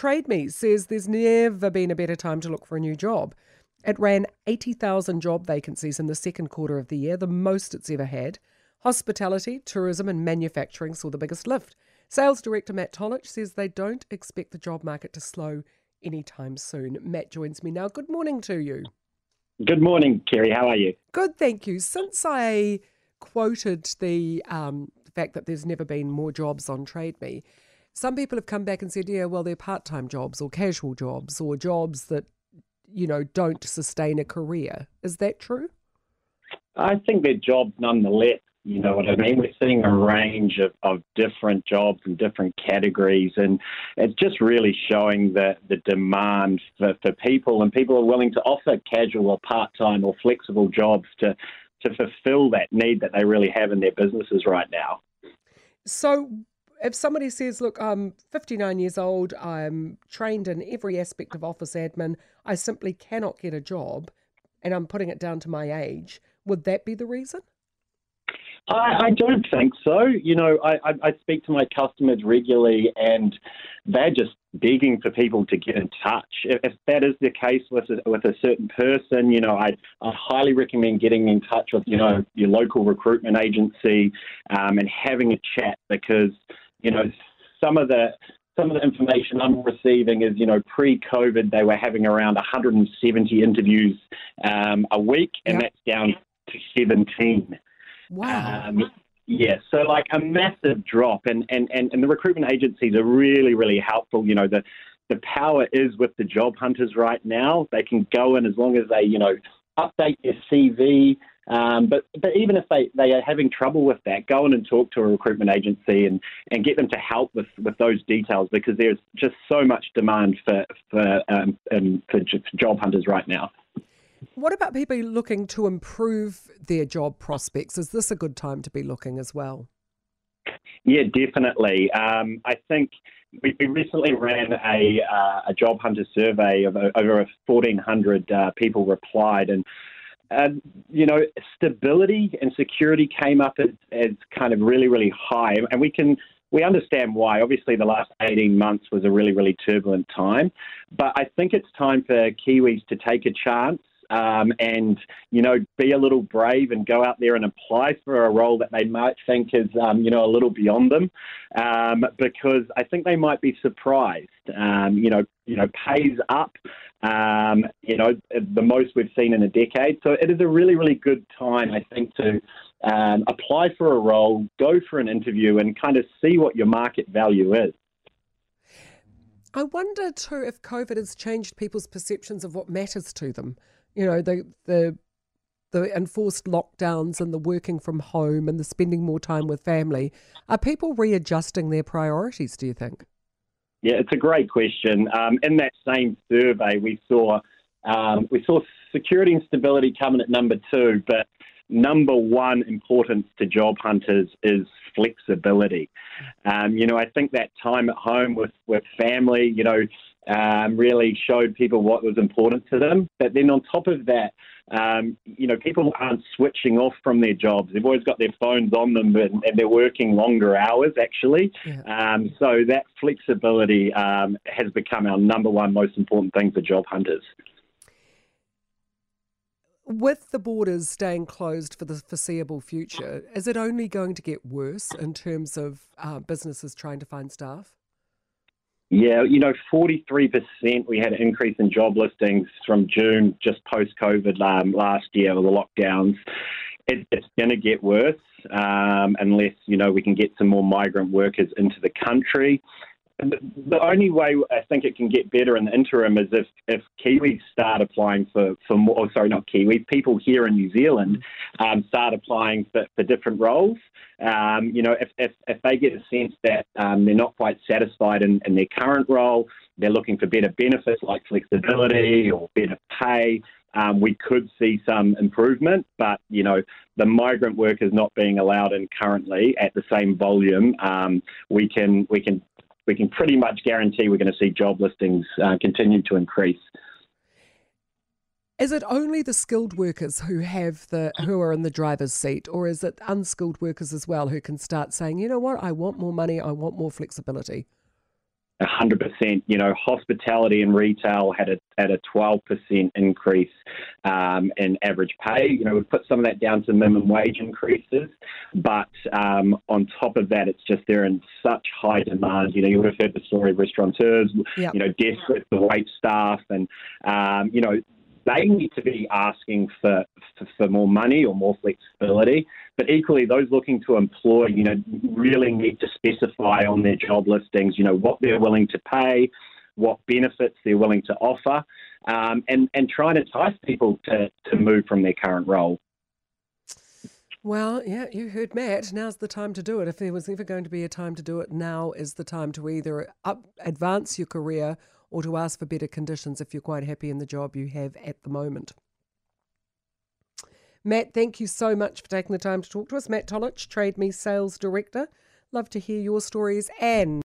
Trade Me says there's never been a better time to look for a new job. It ran 80,000 job vacancies in the second quarter of the year, the most it's ever had. Hospitality, tourism, and manufacturing saw the biggest lift. Sales Director Matt Tolich says they don't expect the job market to slow anytime soon. Matt joins me now. Good morning to you. Good morning, Kerry. How are you? Good, thank you. Since I quoted the um, fact that there's never been more jobs on Trade Me, some people have come back and said, yeah, well, they're part time jobs or casual jobs or jobs that, you know, don't sustain a career. Is that true? I think they're jobs nonetheless. You know what I mean? We're seeing a range of, of different jobs and different categories, and it's just really showing the, the demand for, for people, and people are willing to offer casual or part time or flexible jobs to, to fulfill that need that they really have in their businesses right now. So, if somebody says, Look, I'm 59 years old, I'm trained in every aspect of office admin, I simply cannot get a job, and I'm putting it down to my age, would that be the reason? I, I don't think so. You know, I, I, I speak to my customers regularly, and they're just begging for people to get in touch. If, if that is the case with a, with a certain person, you know, I, I highly recommend getting in touch with you know your local recruitment agency um, and having a chat because you know some of the some of the information I'm receiving is, you know, pre-COVID they were having around 170 interviews um, a week, and yep. that's down to 17. Wow. Um, yeah, so like a massive drop, and, and, and, and the recruitment agencies are really, really helpful. You know, the the power is with the job hunters right now. They can go in as long as they, you know, update their CV. Um, but but even if they, they are having trouble with that, go in and talk to a recruitment agency and, and get them to help with, with those details because there's just so much demand for for um, for job hunters right now. What about people looking to improve their job prospects? Is this a good time to be looking as well? Yeah, definitely. Um, I think we, we, recently ran a, uh, a job hunter survey of over 1,400 uh, people replied, and uh, you know, stability and security came up as, as kind of really, really high, and we can we understand why. Obviously, the last 18 months was a really, really turbulent time. But I think it's time for Kiwis to take a chance um, and you know be a little brave and go out there and apply for a role that they might think is um, you know a little beyond them, um, because I think they might be surprised. Um, you know, you know, pays up. Um, you know, the most we've seen in a decade. So it is a really, really good time, I think, to um, apply for a role, go for an interview, and kind of see what your market value is. I wonder too if COVID has changed people's perceptions of what matters to them you know the the the enforced lockdowns and the working from home and the spending more time with family are people readjusting their priorities do you think yeah it's a great question. Um, in that same survey we saw um, we saw security and stability coming at number two but number one importance to job hunters is flexibility. Um, you know i think that time at home with with family you know um, really showed people what was important to them. But then on top of that, um, you know, people aren't switching off from their jobs. They've always got their phones on them and, and they're working longer hours, actually. Yeah. Um, so that flexibility um, has become our number one most important thing for job hunters. With the borders staying closed for the foreseeable future, is it only going to get worse in terms of uh, businesses trying to find staff? Yeah, you know, 43% we had an increase in job listings from June, just post COVID um, last year with the lockdowns. It, it's going to get worse um, unless, you know, we can get some more migrant workers into the country the only way I think it can get better in the interim is if, if Kiwis start applying for, for more, oh, sorry, not Kiwis, people here in New Zealand um, start applying for, for different roles. Um, you know, if, if, if they get a sense that um, they're not quite satisfied in, in their current role, they're looking for better benefits like flexibility or better pay, um, we could see some improvement, but you know the migrant workers not being allowed in currently at the same volume, um, we can we can we can pretty much guarantee we're going to see job listings uh, continue to increase. Is it only the skilled workers who have the who are in the driver's seat, or is it unskilled workers as well who can start saying, you know what, I want more money, I want more flexibility? 100%. You know, hospitality and retail had a had a 12% increase um, in average pay. You know, we put some of that down to minimum wage increases, but um, on top of that, it's just they're in such high demand. You know, you would have heard the story of restaurateurs, yep. you know, desperate for wait staff, and um, you know they need to be asking for, for, for, more money or more flexibility. But equally, those looking to employ, you know, really need to specify on their job listings, you know, what they're willing to pay, what benefits they're willing to offer, um, and, and try and entice people to, to move from their current role. Well, yeah, you heard Matt. Now's the time to do it. If there was ever going to be a time to do it, now is the time to either up, advance your career or to ask for better conditions if you're quite happy in the job you have at the moment. Matt, thank you so much for taking the time to talk to us. Matt Tolich, Trade Me Sales Director. Love to hear your stories and